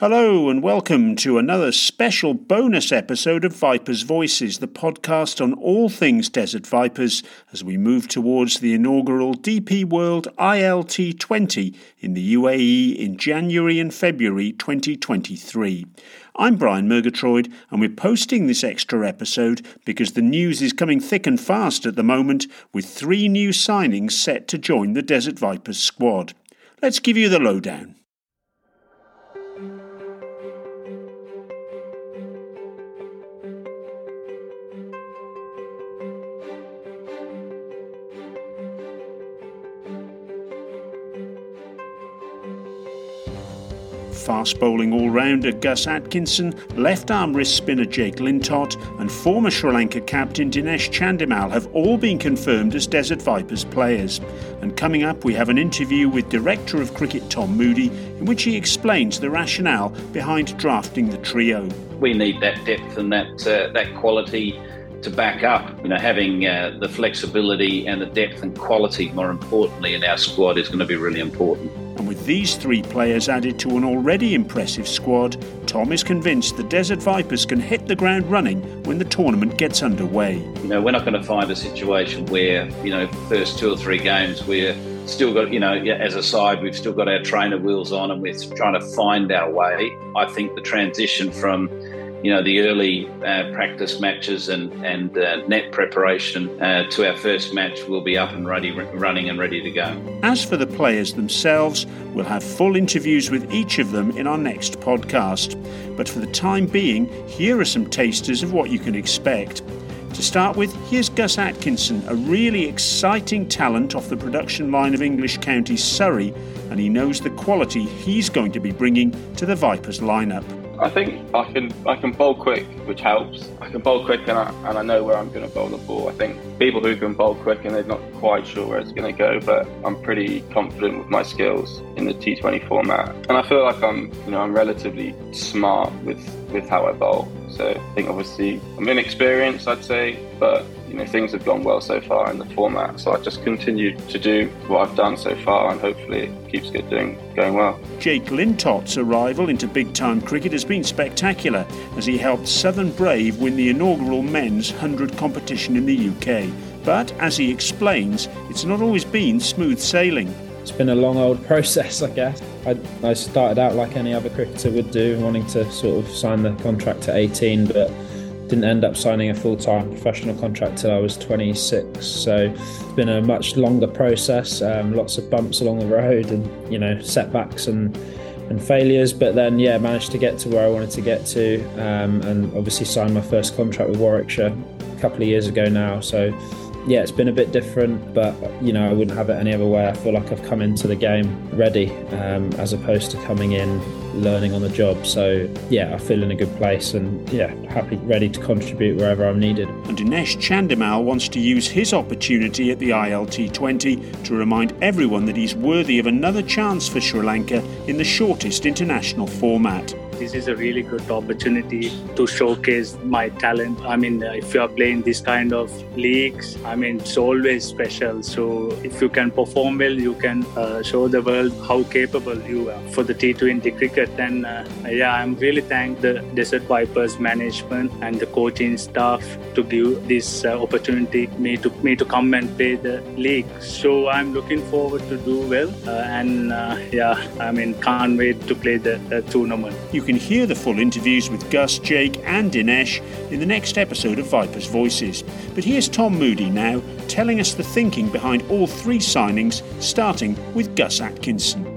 Hello, and welcome to another special bonus episode of Vipers Voices, the podcast on all things Desert Vipers as we move towards the inaugural DP World ILT 20 in the UAE in January and February 2023. I'm Brian Murgatroyd, and we're posting this extra episode because the news is coming thick and fast at the moment, with three new signings set to join the Desert Vipers squad. Let's give you the lowdown. Fast bowling all rounder Gus Atkinson, left arm wrist spinner Jake Lintott, and former Sri Lanka captain Dinesh Chandimal have all been confirmed as Desert Vipers players. And coming up, we have an interview with Director of Cricket Tom Moody, in which he explains the rationale behind drafting the trio. We need that depth and that uh, that quality to back up. You know, having uh, the flexibility and the depth and quality, more importantly, in our squad is going to be really important. With these three players added to an already impressive squad, Tom is convinced the Desert Vipers can hit the ground running when the tournament gets underway. You know, we're not going to find a situation where, you know, first two or three games we're still got, you know, as a side, we've still got our trainer wheels on and we're trying to find our way. I think the transition from you know, the early uh, practice matches and, and uh, net preparation uh, to our first match will be up and ready, running and ready to go. As for the players themselves, we'll have full interviews with each of them in our next podcast. But for the time being, here are some tasters of what you can expect. To start with, here's Gus Atkinson, a really exciting talent off the production line of English County Surrey, and he knows the quality he's going to be bringing to the Vipers lineup. I think I can I can bowl quick, which helps. I can bowl quick and I, and I know where I'm going to bowl the ball. I think people who can bowl quick and they're not quite sure where it's going to go, but I'm pretty confident with my skills in the T20 format. And I feel like I'm you know I'm relatively smart with with how I bowl. So I think obviously I'm inexperienced, I'd say, but you know things have gone well so far in the format. So I just continue to do what I've done so far, and hopefully it keeps doing going well. Jake Lintott's arrival into big time cricket has been spectacular as he helped Southern Brave win the inaugural men's 100 competition in the UK. But as he explains, it's not always been smooth sailing. It's been a long old process, I guess. I, I started out like any other cricketer would do, wanting to sort of sign the contract at 18, but didn't end up signing a full time professional contract till I was 26. So it's been a much longer process, um, lots of bumps along the road, and you know setbacks and and failures. But then yeah, managed to get to where I wanted to get to, um, and obviously signed my first contract with Warwickshire a couple of years ago now. So yeah, it's been a bit different, but you know, I wouldn't have it any other way. I feel like I've come into the game ready, um, as opposed to coming in learning on the job. So yeah, I feel in a good place, and yeah, happy, ready to contribute wherever I'm needed. And Dinesh Chandimal wants to use his opportunity at the ILT 20 to remind everyone that he's worthy of another chance for Sri Lanka in the shortest international format this is a really good opportunity to showcase my talent. I mean, if you are playing this kind of leagues, I mean, it's always special. So if you can perform well, you can uh, show the world how capable you are for the T20 cricket. And uh, yeah, I'm really thank the Desert Vipers management and the coaching staff to give this uh, opportunity me to me to come and play the league. So I'm looking forward to do well. Uh, and uh, yeah, I mean, can't wait to play the tournament. You can hear the full interviews with Gus, Jake, and Dinesh in the next episode of Vipers Voices. But here's Tom Moody now, telling us the thinking behind all three signings, starting with Gus Atkinson.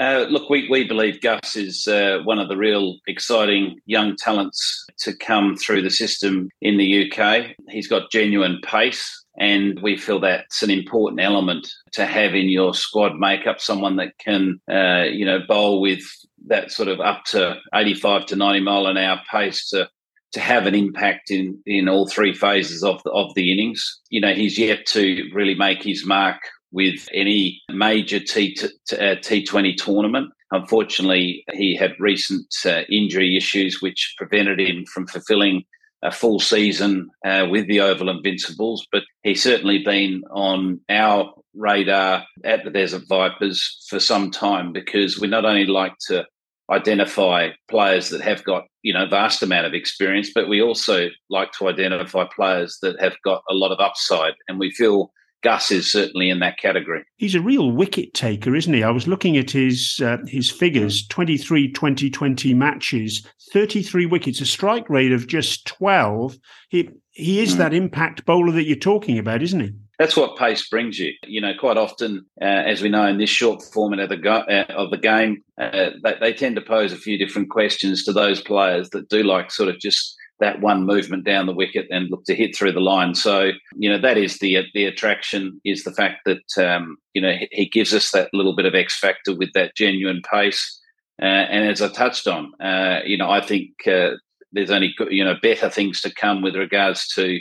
Uh, look, we, we believe Gus is uh, one of the real exciting young talents to come through the system in the UK. He's got genuine pace. And we feel that's an important element to have in your squad makeup, someone that can, uh, you know, bowl with that sort of up to 85 to 90 mile an hour pace to to have an impact in in all three phases of the, of the innings. You know, he's yet to really make his mark with any major T uh, T20 tournament. Unfortunately, he had recent uh, injury issues which prevented him from fulfilling a full season uh, with the Oval Invincibles, but he's certainly been on our radar at the Desert Vipers for some time because we not only like to identify players that have got you know vast amount of experience, but we also like to identify players that have got a lot of upside, and we feel Gus is certainly in that category. He's a real wicket taker, isn't he? I was looking at his uh, his figures 23 2020 matches, 33 wickets, a strike rate of just 12. He he is mm. that impact bowler that you're talking about, isn't he? That's what pace brings you. You know, quite often, uh, as we know in this short format of the, go- uh, of the game, uh, they, they tend to pose a few different questions to those players that do like sort of just that one movement down the wicket and look to hit through the line. So you know that is the the attraction is the fact that um, you know he gives us that little bit of X factor with that genuine pace. Uh, and as I touched on, uh, you know I think uh, there's only you know better things to come with regards to.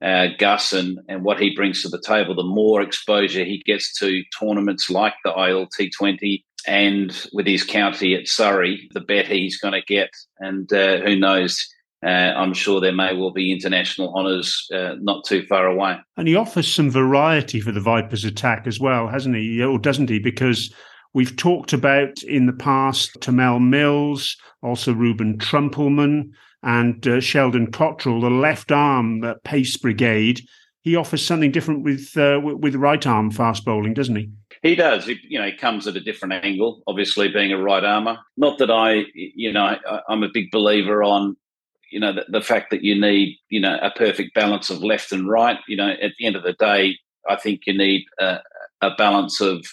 Uh, Gus and, and what he brings to the table, the more exposure he gets to tournaments like the ILT20 and with his county at Surrey, the better he's going to get. And uh, who knows, uh, I'm sure there may well be international honours uh, not too far away. And he offers some variety for the Vipers attack as well, hasn't he? Or doesn't he? Because we've talked about in the past Tymal Mills, also Ruben Trumpelmann, and uh, Sheldon Cottrell, the left arm uh, pace brigade. He offers something different with uh, with right arm fast bowling, doesn't he? He does. He, you know, he comes at a different angle. Obviously, being a right armer. Not that I, you know, I, I'm a big believer on you know the, the, fact that you need you know a perfect balance of left and right you know at the end of the day i think you need a, a balance of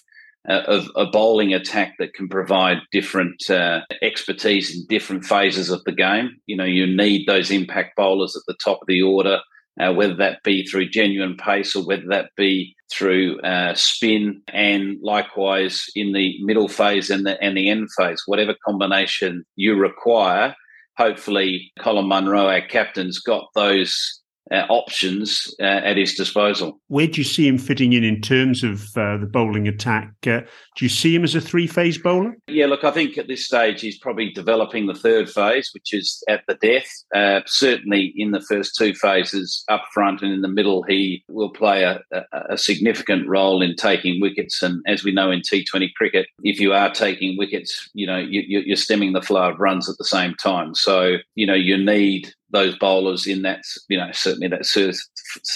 uh, of a bowling attack that can provide different uh, expertise in different phases of the game. You know you need those impact bowlers at the top of the order uh, whether that be through genuine pace or whether that be through uh, spin, and likewise in the middle phase and the and the end phase, whatever combination you require hopefully Colin Munro, our captain's got those uh, options uh, at his disposal. Where do you see him fitting in in terms of uh, the bowling attack? Uh, do you see him as a three phase bowler? Yeah, look, I think at this stage he's probably developing the third phase, which is at the death. Uh, certainly in the first two phases up front and in the middle, he will play a, a, a significant role in taking wickets. And as we know in T20 cricket, if you are taking wickets, you know, you, you're stemming the flow of runs at the same time. So, you know, you need those bowlers in that, you know, certainly that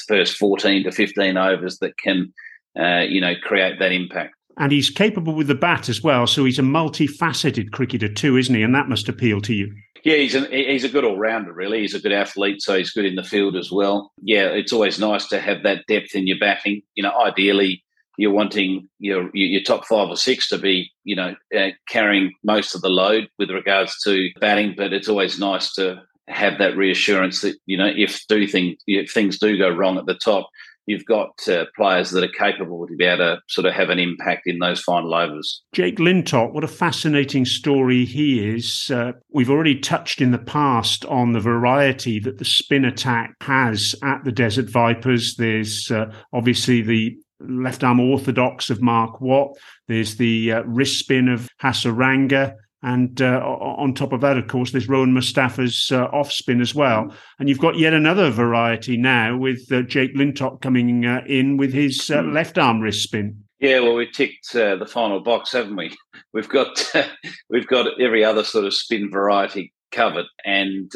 first 14 to 15 overs that can, uh, you know, create that impact. And he's capable with the bat as well. So he's a multifaceted cricketer too, isn't he? And that must appeal to you. Yeah, he's a, he's a good all rounder, really. He's a good athlete, so he's good in the field as well. Yeah, it's always nice to have that depth in your batting. You know, ideally, you're wanting your your top five or six to be, you know, uh, carrying most of the load with regards to batting. But it's always nice to have that reassurance that you know if do things if things do go wrong at the top, you've got uh, players that are capable to be able to sort of have an impact in those final overs. Jake Lintott, what a fascinating story he is. Uh, we've already touched in the past on the variety that the spin attack has at the Desert Vipers. There's uh, obviously the left arm orthodox of Mark Watt. There's the uh, wrist spin of Hasaranga. And uh, on top of that, of course, there's Rohan Mustafa's uh, off spin as well. Mm. And you've got yet another variety now with uh, Jake Lintott coming uh, in with his uh, mm. left arm wrist spin. Yeah, well, we've ticked uh, the final box, haven't we? We've got we've got every other sort of spin variety covered, and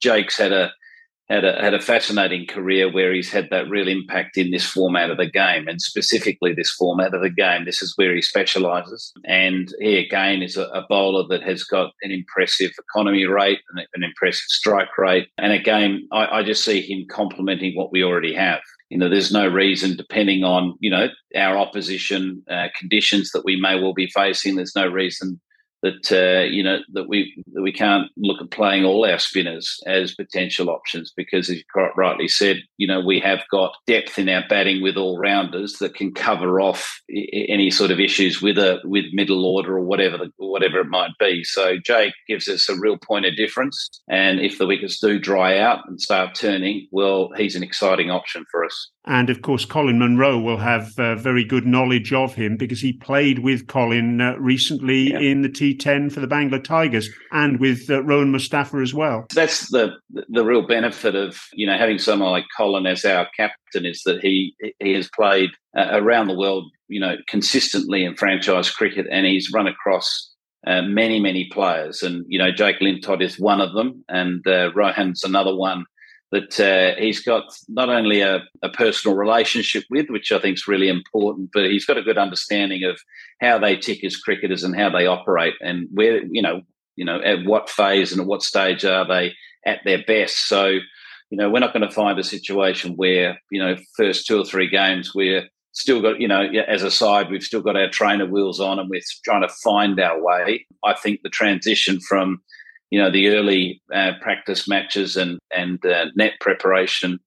Jake's had a had a had a fascinating career where he's had that real impact in this format of the game, and specifically this format of the game. This is where he specialises, and he again is a, a, bowler that has got an impressive economy rate and an impressive strike rate. And again, I, I just see him complementing what we already have. You know, there's no reason, depending on you know our opposition uh, conditions that we may well be facing. There's no reason that uh, you know that we that we can't look at playing all our spinners as potential options because, as you quite rightly said, you know we have got depth in our batting with all rounders that can cover off any sort of issues with a with middle order or whatever the, whatever it might be. So Jake gives us a real point of difference, and if the wickets do dry out and start turning, well, he's an exciting option for us. And of course, Colin Munro will have uh, very good knowledge of him because he played with Colin uh, recently yeah. in the T T10 for the Bangla Tigers and with uh, Rohan Mustafa as well. That's the the real benefit of you know having someone like Colin as our captain is that he he has played uh, around the world you know consistently in franchise cricket and he's run across uh, many many players and you know Jake Lintott is one of them and uh, Rohan's another one that uh, he's got not only a, a, personal relationship with, which I think is really important, but he's got a good understanding of how they tick as cricketers and how they operate, and where you know, you know, at what phase and at what stage are they at their best. So, you know, we're not going to find a situation where you know, first two or three games we're still got, you know, as a side, we've still got our trainer wheels on and we're trying to find our way. I think the transition from you know the early uh, practice matches and and uh, net preparation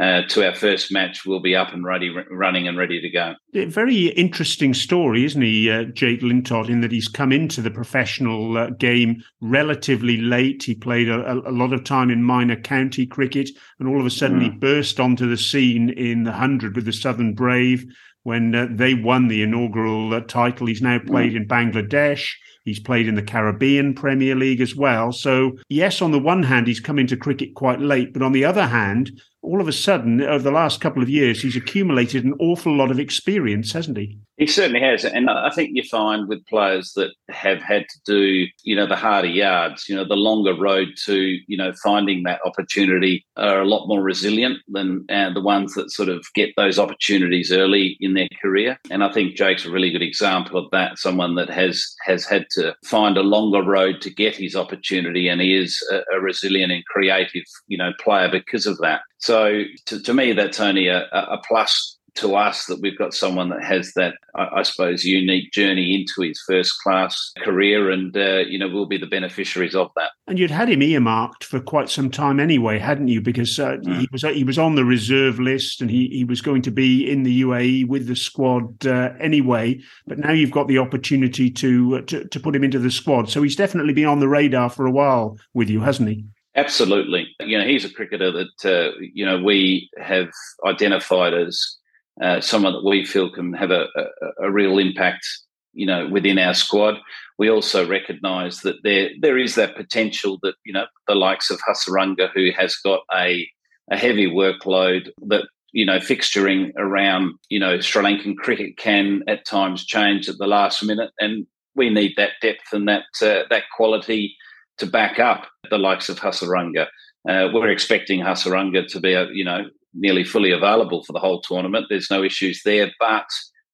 uh, to our first match will be up and ready, running and ready to go. very interesting story, isn't he, uh, Jake Lintott, in that he's come into the professional uh, game relatively late. He played a, a, lot of time in minor county cricket, and all of a sudden mm. he burst onto the scene in the hundred with the Southern Brave when uh, they won the inaugural uh, title. He's now played mm. in Bangladesh. He's played in the Caribbean Premier League as well. So, yes, on the one hand, he's come into cricket quite late, but on the other hand, all of a sudden, over the last couple of years, he's accumulated an awful lot of experience, hasn't he? He certainly has. And I think you find with players that have had to do, you know, the harder yards, you know, the longer road to, you know, finding that opportunity are a lot more resilient than uh, the ones that sort of get those opportunities early in their career. And I think Jake's a really good example of that, someone that has has had to find a longer road to get his opportunity. And he is a, a resilient and creative, you know, player because of that. So to, to me, that's only a, a plus to us that we've got someone that has that, I, suppose, unique journey into his first class career, and uh, you know we'll be the beneficiaries of that. And you'd had him earmarked for quite some time anyway, hadn't you? Because uh, mm. he was he was on the reserve list, and he he was going to be in the UAE with the squad uh, anyway. But now you've got the opportunity to, uh, to to put him into the squad, so he's definitely been on the radar for a while with you, hasn't he? Absolutely. You know, he's a cricketer that, uh, you know, we have identified as uh, someone that we feel can have a, a, a, real impact, you know, within our squad. We also recognise that there there is that potential that, you know, the likes of Hasaranga, who has got a, a heavy workload that, you know, fixturing around, you know, Sri Lankan cricket can at times change at the last minute. And we need that depth and that uh, that quality – to back up the likes of Hasaranga. Uh, we're expecting Hasaranga to be, a, you know, nearly fully available for the whole tournament. There's no issues there, but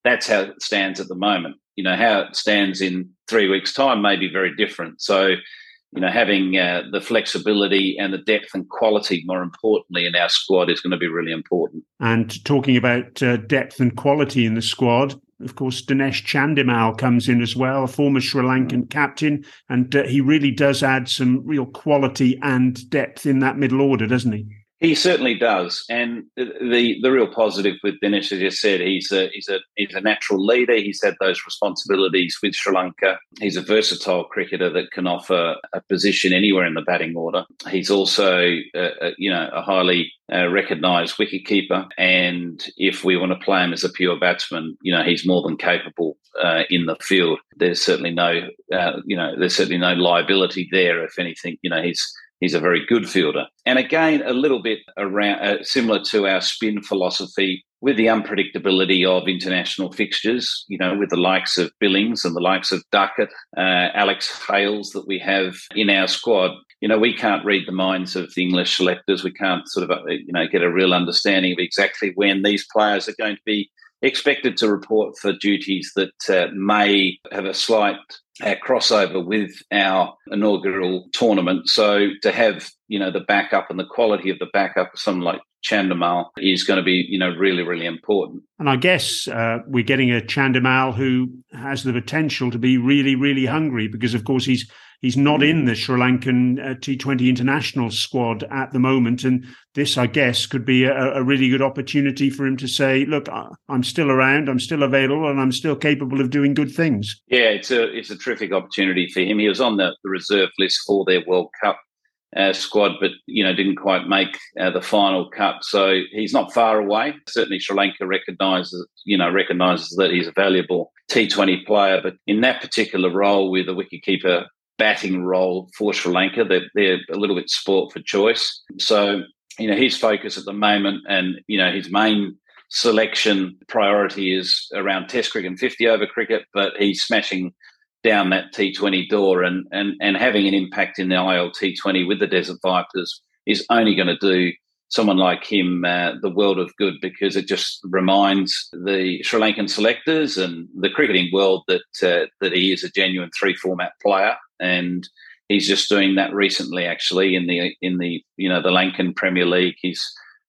that's how it stands at the moment. You know, how it stands in three weeks' time may be very different. So, you know, having uh, the flexibility and the depth and quality, more importantly, in our squad is going to be really important. And talking about uh, depth and quality in the squad, of course, Dinesh Chandimal comes in as well, a former Sri Lankan mm. captain, and uh, he really does add some real quality and depth in that middle order, doesn't he? He certainly does, and the the real positive with Dinesh, as you said, he's a he's a he's a natural leader. He's had those responsibilities with Sri Lanka. He's a versatile cricketer that can offer a position anywhere in the batting order. He's also a, you know a highly uh, recognised wicketkeeper, and if we want to play him as a pure batsman, you know he's more than capable uh, in the field. There's certainly no uh, you know there's certainly no liability there. If anything, you know he's He's a very good fielder. And again, a little bit around uh, similar to our spin philosophy with the unpredictability of international fixtures, you know, with the likes of Billings and the likes of Duckett, uh, Alex Hales that we have in our squad. You know, we can't read the minds of the English selectors. We can't sort of, uh, you know, get a real understanding of exactly when these players are going to be expected to report for duties that uh, may have a slight uh, crossover with our inaugural tournament. So to have you know the backup and the quality of the backup of someone like Chandimal is going to be you know really really important. And I guess uh, we're getting a Chandimal who has the potential to be really really hungry because of course he's He's not in the Sri Lankan uh, T20 international squad at the moment. And this, I guess, could be a, a, really good opportunity for him to say, look, I'm still around, I'm still available, and I'm still capable of doing good things. Yeah, it's a, it's a terrific opportunity for him. He was on the, the reserve list for their World Cup uh, squad, but you know didn't quite make uh, the final cut. So he's not far away. Certainly, Sri Lanka recognises you know recognises that he's a valuable T20 player. But in that particular role, with a wicketkeeper batting role for Sri Lanka, they're, they're a little bit sport for choice. So you know his focus at the moment, and you know his main selection priority is around Test cricket and 50 over cricket, but he's smashing down that T20 door and, and, and having an impact in the ILT20 with the Desert Vipers is only going to do someone like him uh, the world of good because it just reminds the Sri Lankan selectors and the cricketing world that uh, that he is a genuine three format player. And he's just doing that recently actually in the in the you know the Lankan Premier League. He's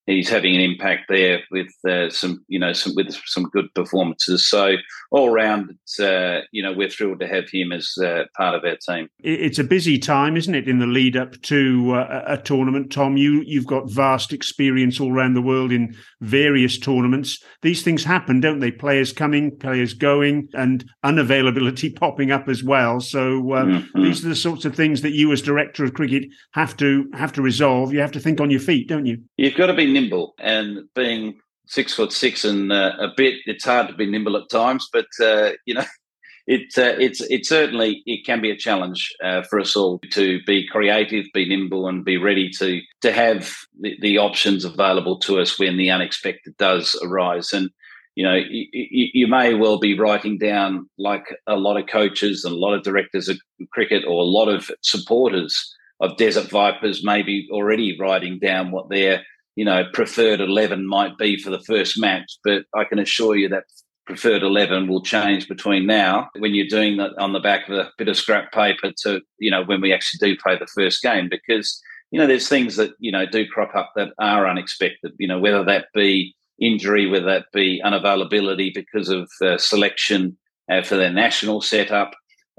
he's having an impact there with uh, some, you know, some with some good performances. So all round, uh, you know, we're thrilled to have him as uh, part of our team. It's a busy time, isn't it, in the lead up to uh, a tournament? Tom, you you've got vast experience all around the world in various tournaments. These things happen, don't they? Players coming, players going, and unavailability popping up as well. So uh, mm-hmm. these are the sorts of things that you, as director of cricket, have to have to resolve. You have to think on your feet, don't you? You've got to be nimble, and being six foot six and uh, a bit, it's hard to be nimble at times. But uh, you know, it uh, it's it certainly it can be a challenge uh, for us all to be creative, be nimble, and be ready to to have the, the options available to us when the unexpected does arise. And you know, you, you, may well be writing down like a lot of coaches and a lot of directors of cricket or a lot of supporters of Desert Vipers may be already writing down what their you know, preferred 11 might be for the first match, but I can assure you that preferred 11 will change between now when you're doing that on the back of a bit of scrap paper to, you know, when we actually do play the first game because, you know, there's things that, you know, do crop up that are unexpected, you know, whether that be injury, whether that be unavailability because of uh, selection uh, for their national setup,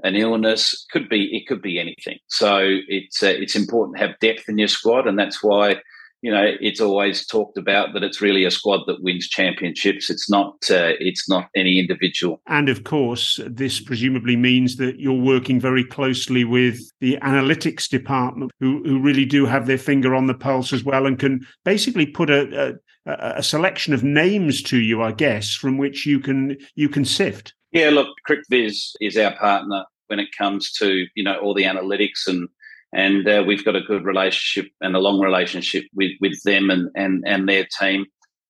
an illness, could be, it could be anything. So it's, uh, it's important to have depth in your squad and that's why, you know, it's always talked about that it's really a squad that wins championships. It's not. Uh, it's not any individual. And of course, this presumably means that you're working very closely with the analytics department, who who really do have their finger on the pulse as well, and can basically put a, a, a selection of names to you, I guess, from which you can you can sift. Yeah, look, CricViz is our partner when it comes to you know all the analytics and and uh, we've got a good relationship and a long relationship with with them and and and their team.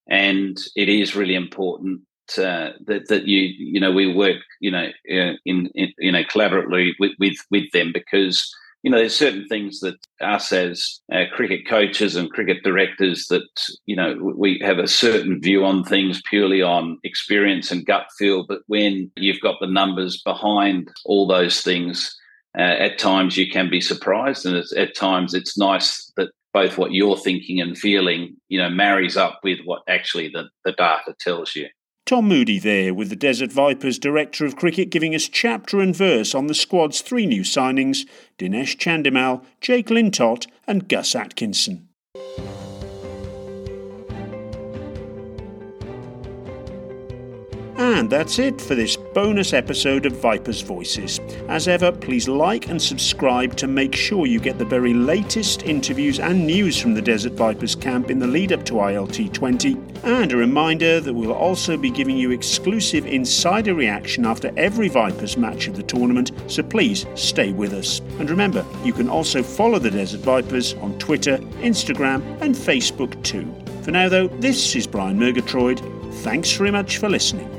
And it is really important uh, that that you you know we work you know uh, in, in you know collaboratively with, with with them because you know there's certain things that us as uh, cricket coaches and cricket directors that you know we have a certain view on things purely on experience and gut feel but when you've got the numbers behind all those things uh, at times you can be surprised, and at times it's nice that both what you're thinking and feeling, you know, marries up with what actually the, the data tells you. Tom Moody there with the Desert Vipers Director of Cricket giving us chapter and verse on the squad's three new signings Dinesh Chandimal, Jake Lintott, and Gus Atkinson. And that's it for this bonus episode of Vipers Voices. As ever, please like and subscribe to make sure you get the very latest interviews and news from the Desert Vipers camp in the lead up to ILT 20. And a reminder that we'll also be giving you exclusive insider reaction after every Vipers match of the tournament, so please stay with us. And remember, you can also follow the Desert Vipers on Twitter, Instagram, and Facebook too. For now, though, this is Brian Murgatroyd. Thanks very much for listening.